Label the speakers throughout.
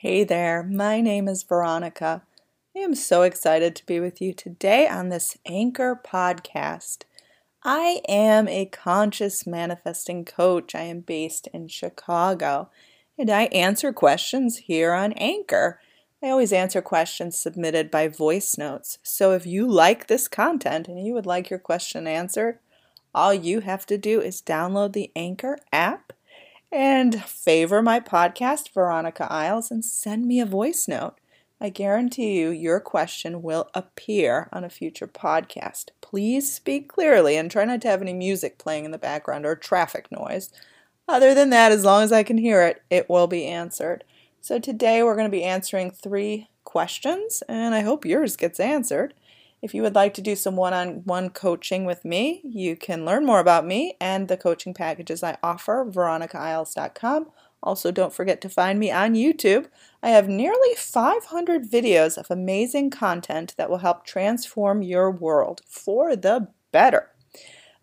Speaker 1: Hey there, my name is Veronica. I am so excited to be with you today on this Anchor podcast. I am a conscious manifesting coach. I am based in Chicago and I answer questions here on Anchor. I always answer questions submitted by voice notes. So if you like this content and you would like your question answered, all you have to do is download the Anchor app and favor my podcast, Veronica Isles, and send me a voice note. I guarantee you your question will appear on a future podcast. Please speak clearly and try not to have any music playing in the background or traffic noise. Other than that, as long as I can hear it, it will be answered. So today we're going to be answering three questions, and I hope yours gets answered. If you would like to do some one on one coaching with me, you can learn more about me and the coaching packages I offer, veronicaisles.com. Also, don't forget to find me on YouTube. I have nearly 500 videos of amazing content that will help transform your world for the better.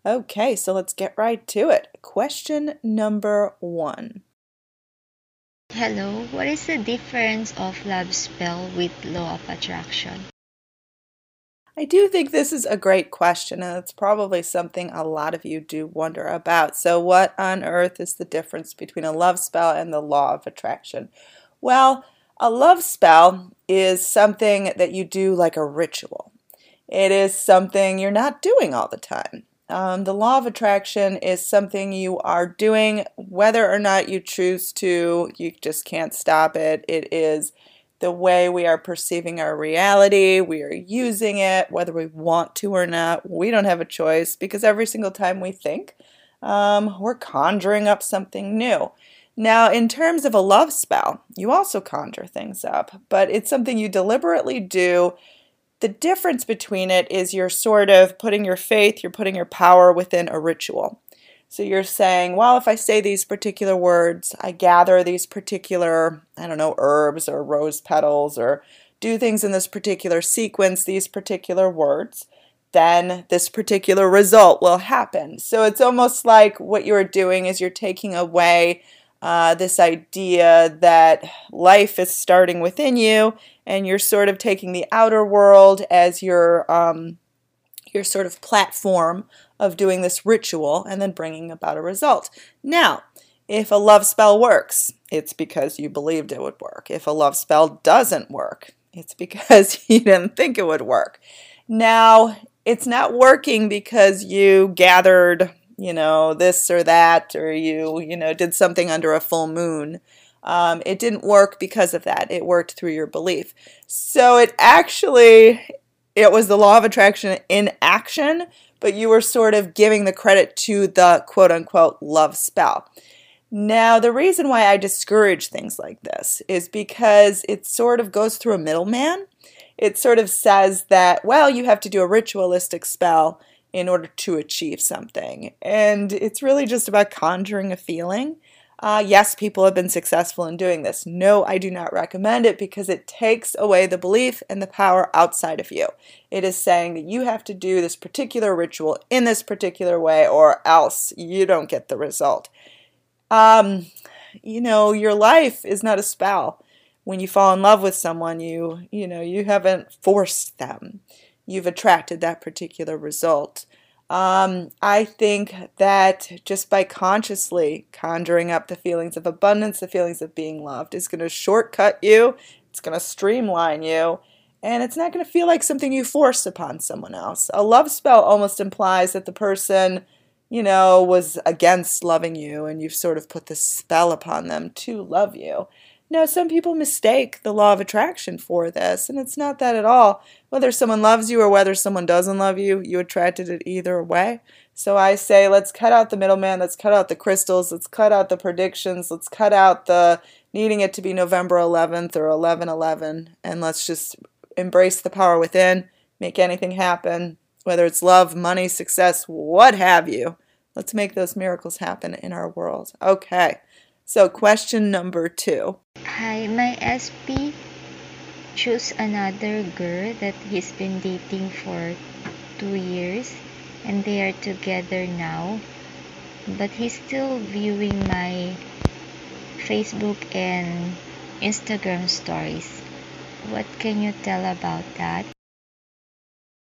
Speaker 1: Okay, so let's get right to it. Question number one
Speaker 2: Hello, what is the difference of love spell with law of attraction?
Speaker 1: I do think this is a great question, and it's probably something a lot of you do wonder about. So, what on earth is the difference between a love spell and the law of attraction? Well, a love spell is something that you do like a ritual, it is something you're not doing all the time. Um, the law of attraction is something you are doing whether or not you choose to, you just can't stop it. It is the way we are perceiving our reality. We are using it, whether we want to or not. We don't have a choice because every single time we think, um, we're conjuring up something new. Now, in terms of a love spell, you also conjure things up, but it's something you deliberately do. The difference between it is you're sort of putting your faith, you're putting your power within a ritual. So you're saying, well, if I say these particular words, I gather these particular, I don't know, herbs or rose petals or do things in this particular sequence, these particular words, then this particular result will happen. So it's almost like what you're doing is you're taking away uh, this idea that life is starting within you and you're sort of taking the outer world as your um, your sort of platform of doing this ritual and then bringing about a result. Now, if a love spell works, it's because you believed it would work. If a love spell doesn't work, it's because you didn't think it would work. Now, it's not working because you gathered, you know, this or that, or you, you know, did something under a full moon. Um, it didn't work because of that. It worked through your belief. So it actually, it was the law of attraction in action but you were sort of giving the credit to the quote unquote love spell. Now, the reason why I discourage things like this is because it sort of goes through a middleman. It sort of says that, well, you have to do a ritualistic spell in order to achieve something. And it's really just about conjuring a feeling. Uh, yes, people have been successful in doing this. No, I do not recommend it because it takes away the belief and the power outside of you. It is saying that you have to do this particular ritual in this particular way or else you don't get the result. Um, you know, your life is not a spell. When you fall in love with someone, you, you know, you haven't forced them. You've attracted that particular result. Um, I think that just by consciously conjuring up the feelings of abundance, the feelings of being loved, is going to shortcut you, it's going to streamline you, and it's not going to feel like something you force upon someone else. A love spell almost implies that the person, you know, was against loving you, and you've sort of put this spell upon them to love you. Now, some people mistake the law of attraction for this, and it's not that at all. Whether someone loves you or whether someone doesn't love you, you attracted it either way. So I say, let's cut out the middleman, let's cut out the crystals, let's cut out the predictions, let's cut out the needing it to be November 11th or 11 11, and let's just embrace the power within, make anything happen, whether it's love, money, success, what have you. Let's make those miracles happen in our world. Okay. So, question number two.
Speaker 2: Hi, my SP chose another girl that he's been dating for two years and they are together now. But he's still viewing my Facebook and Instagram stories. What can you tell about that?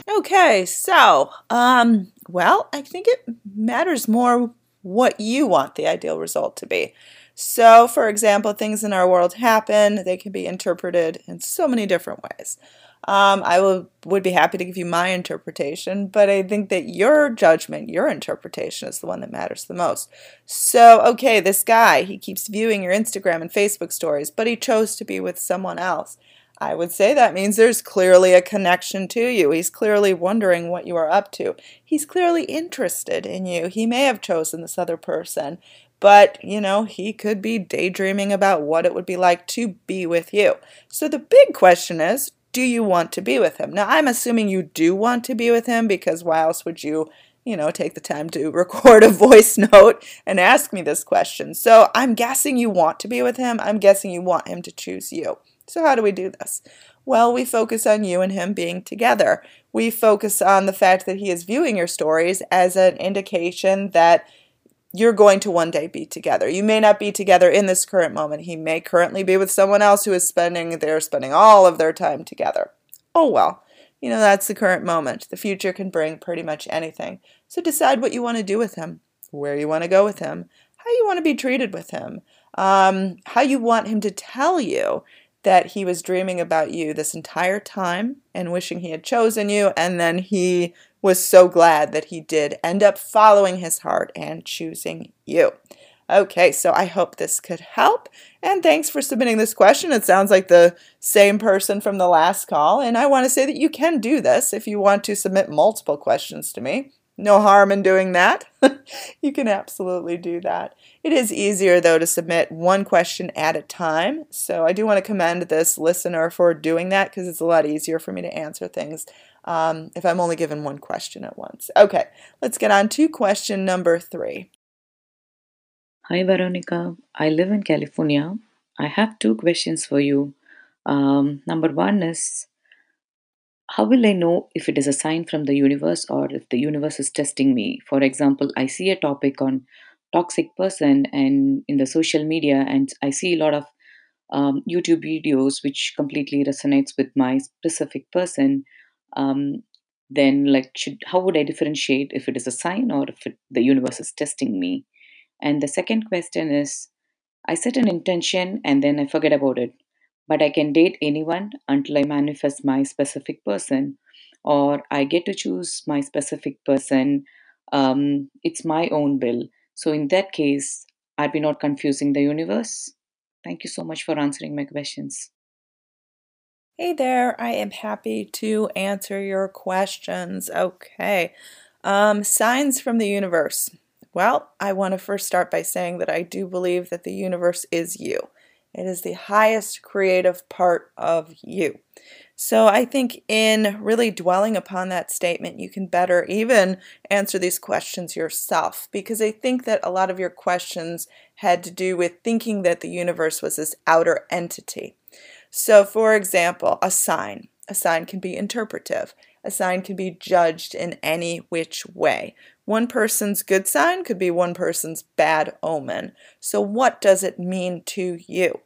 Speaker 1: Okay, so, um, well, I think it matters more what you want the ideal result to be. So, for example, things in our world happen, they can be interpreted in so many different ways. Um, I will, would be happy to give you my interpretation, but I think that your judgment, your interpretation is the one that matters the most. So, okay, this guy, he keeps viewing your Instagram and Facebook stories, but he chose to be with someone else. I would say that means there's clearly a connection to you. He's clearly wondering what you are up to. He's clearly interested in you. He may have chosen this other person, but you know, he could be daydreaming about what it would be like to be with you. So the big question is do you want to be with him? Now, I'm assuming you do want to be with him because why else would you, you know, take the time to record a voice note and ask me this question? So I'm guessing you want to be with him. I'm guessing you want him to choose you. So, how do we do this? Well, we focus on you and him being together. We focus on the fact that he is viewing your stories as an indication that you're going to one day be together. You may not be together in this current moment. He may currently be with someone else who is spending they're spending all of their time together. Oh well. You know, that's the current moment. The future can bring pretty much anything. So decide what you want to do with him, where you want to go with him, how you want to be treated with him, um, how you want him to tell you that he was dreaming about you this entire time and wishing he had chosen you, and then he was so glad that he did end up following his heart and choosing you. Okay, so I hope this could help. And thanks for submitting this question. It sounds like the same person from the last call. And I want to say that you can do this if you want to submit multiple questions to me. No harm in doing that. you can absolutely do that. It is easier, though, to submit one question at a time. So I do want to commend this listener for doing that because it's a lot easier for me to answer things um, if I'm only given one question at once. Okay, let's get on to question number three.
Speaker 3: Hi, Veronica. I live in California. I have two questions for you. Um, number one is how will I know if it is a sign from the universe or if the universe is testing me? For example, I see a topic on toxic person and in the social media, and I see a lot of um, YouTube videos which completely resonates with my specific person. Um, then, like, should how would I differentiate if it is a sign or if it, the universe is testing me? And the second question is, I set an intention and then I forget about it but I can date anyone until I manifest my specific person, or I get to choose my specific person. Um, it's my own will. So, in that case, are we not confusing the universe? Thank you so much for answering my questions.
Speaker 1: Hey there, I am happy to answer your questions. Okay. Um, signs from the universe. Well, I want to first start by saying that I do believe that the universe is you. It is the highest creative part of you. So I think in really dwelling upon that statement, you can better even answer these questions yourself because I think that a lot of your questions had to do with thinking that the universe was this outer entity. So, for example, a sign. A sign can be interpretive. A sign can be judged in any which way. One person's good sign could be one person's bad omen. So, what does it mean to you?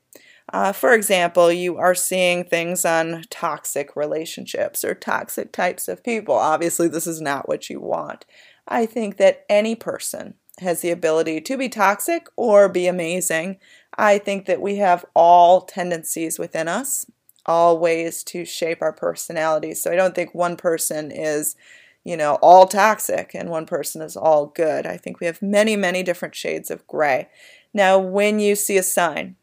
Speaker 1: Uh, for example, you are seeing things on toxic relationships or toxic types of people. Obviously, this is not what you want. I think that any person has the ability to be toxic or be amazing. I think that we have all tendencies within us, all ways to shape our personality. So I don't think one person is, you know, all toxic and one person is all good. I think we have many, many different shades of gray. Now, when you see a sign,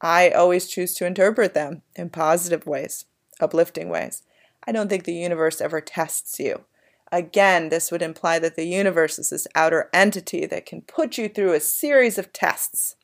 Speaker 1: I always choose to interpret them in positive ways, uplifting ways. I don't think the universe ever tests you. Again, this would imply that the universe is this outer entity that can put you through a series of tests.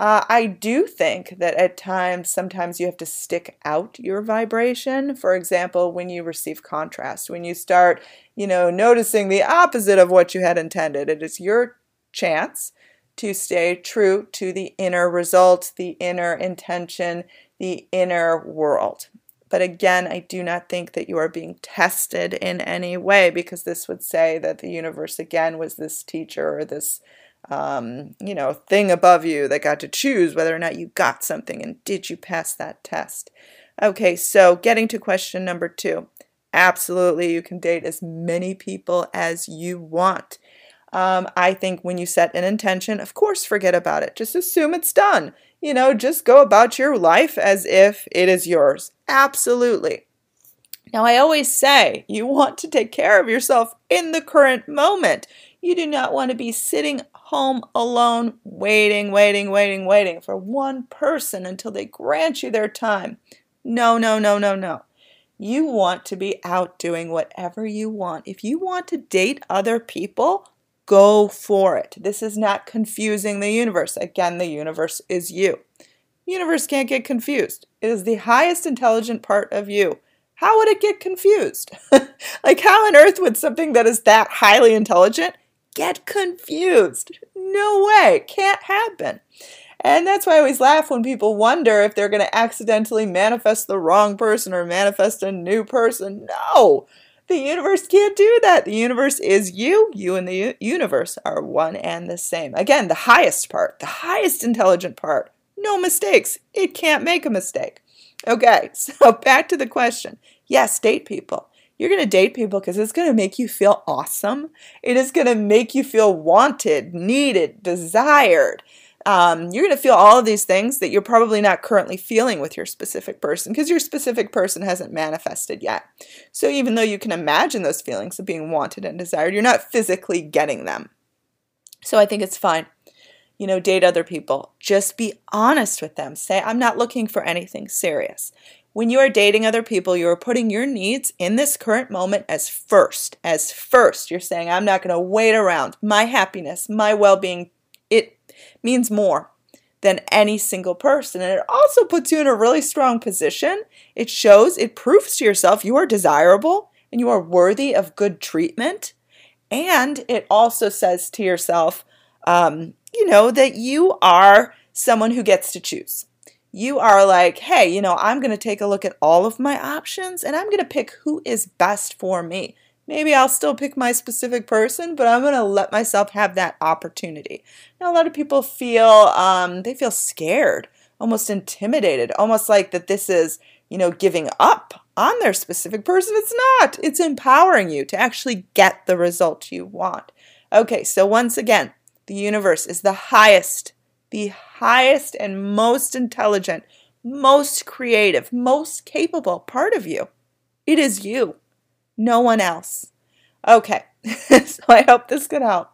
Speaker 1: Uh, I do think that at times, sometimes you have to stick out your vibration. For example, when you receive contrast, when you start, you know, noticing the opposite of what you had intended, it is your chance to stay true to the inner result, the inner intention, the inner world. But again, I do not think that you are being tested in any way because this would say that the universe again was this teacher or this um, you know, thing above you that got to choose whether or not you got something and did you pass that test. Okay, so getting to question number two. Absolutely, you can date as many people as you want. Um, I think when you set an intention, of course, forget about it. Just assume it's done. You know, just go about your life as if it is yours. Absolutely. Now, I always say you want to take care of yourself in the current moment. You do not want to be sitting home alone, waiting, waiting, waiting, waiting for one person until they grant you their time. No, no, no, no, no. You want to be out doing whatever you want. If you want to date other people, go for it. This is not confusing the universe. Again, the universe is you. Universe can't get confused. It is the highest intelligent part of you how would it get confused? like, how on earth would something that is that highly intelligent get confused? No way. Can't happen. And that's why I always laugh when people wonder if they're going to accidentally manifest the wrong person or manifest a new person. No, the universe can't do that. The universe is you. You and the universe are one and the same. Again, the highest part, the highest intelligent part. No mistakes. It can't make a mistake. Okay, so back to the question. Yes, date people. You're going to date people because it's going to make you feel awesome. It is going to make you feel wanted, needed, desired. Um, you're going to feel all of these things that you're probably not currently feeling with your specific person because your specific person hasn't manifested yet. So even though you can imagine those feelings of being wanted and desired, you're not physically getting them. So I think it's fine you know, date other people. Just be honest with them. Say, I'm not looking for anything serious. When you are dating other people, you are putting your needs in this current moment as first. As first, you're saying, I'm not going to wait around. My happiness, my well being, it means more than any single person. And it also puts you in a really strong position. It shows, it proves to yourself you are desirable and you are worthy of good treatment. And it also says to yourself, um, you know, that you are someone who gets to choose. You are like, hey, you know, I'm going to take a look at all of my options and I'm going to pick who is best for me. Maybe I'll still pick my specific person, but I'm going to let myself have that opportunity. Now, a lot of people feel, um, they feel scared, almost intimidated, almost like that this is, you know, giving up on their specific person. It's not. It's empowering you to actually get the result you want. Okay, so once again, the universe is the highest, the highest and most intelligent, most creative, most capable part of you. It is you, no one else. Okay, so I hope this could help.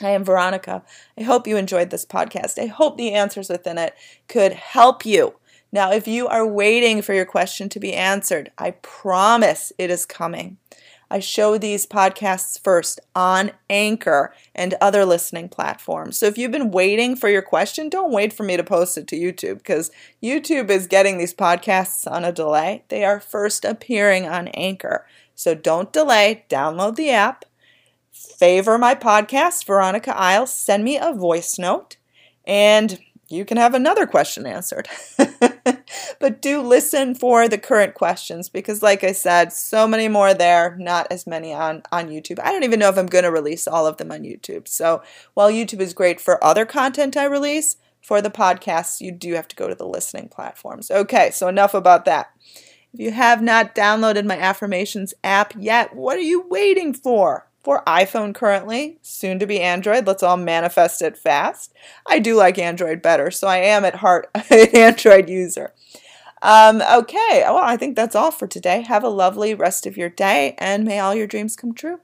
Speaker 1: I am Veronica. I hope you enjoyed this podcast. I hope the answers within it could help you. Now, if you are waiting for your question to be answered, I promise it is coming. I show these podcasts first on Anchor and other listening platforms. So if you've been waiting for your question, don't wait for me to post it to YouTube because YouTube is getting these podcasts on a delay. They are first appearing on Anchor. So don't delay, download the app, favor my podcast, Veronica Isles, send me a voice note, and you can have another question answered. but do listen for the current questions because like I said, so many more there, not as many on on YouTube. I don't even know if I'm going to release all of them on YouTube. So, while YouTube is great for other content I release, for the podcasts, you do have to go to the listening platforms. Okay, so enough about that. If you have not downloaded my affirmations app yet, what are you waiting for? For iPhone currently, soon to be Android. Let's all manifest it fast. I do like Android better, so I am at heart an Android user. Um, okay, well, I think that's all for today. Have a lovely rest of your day, and may all your dreams come true.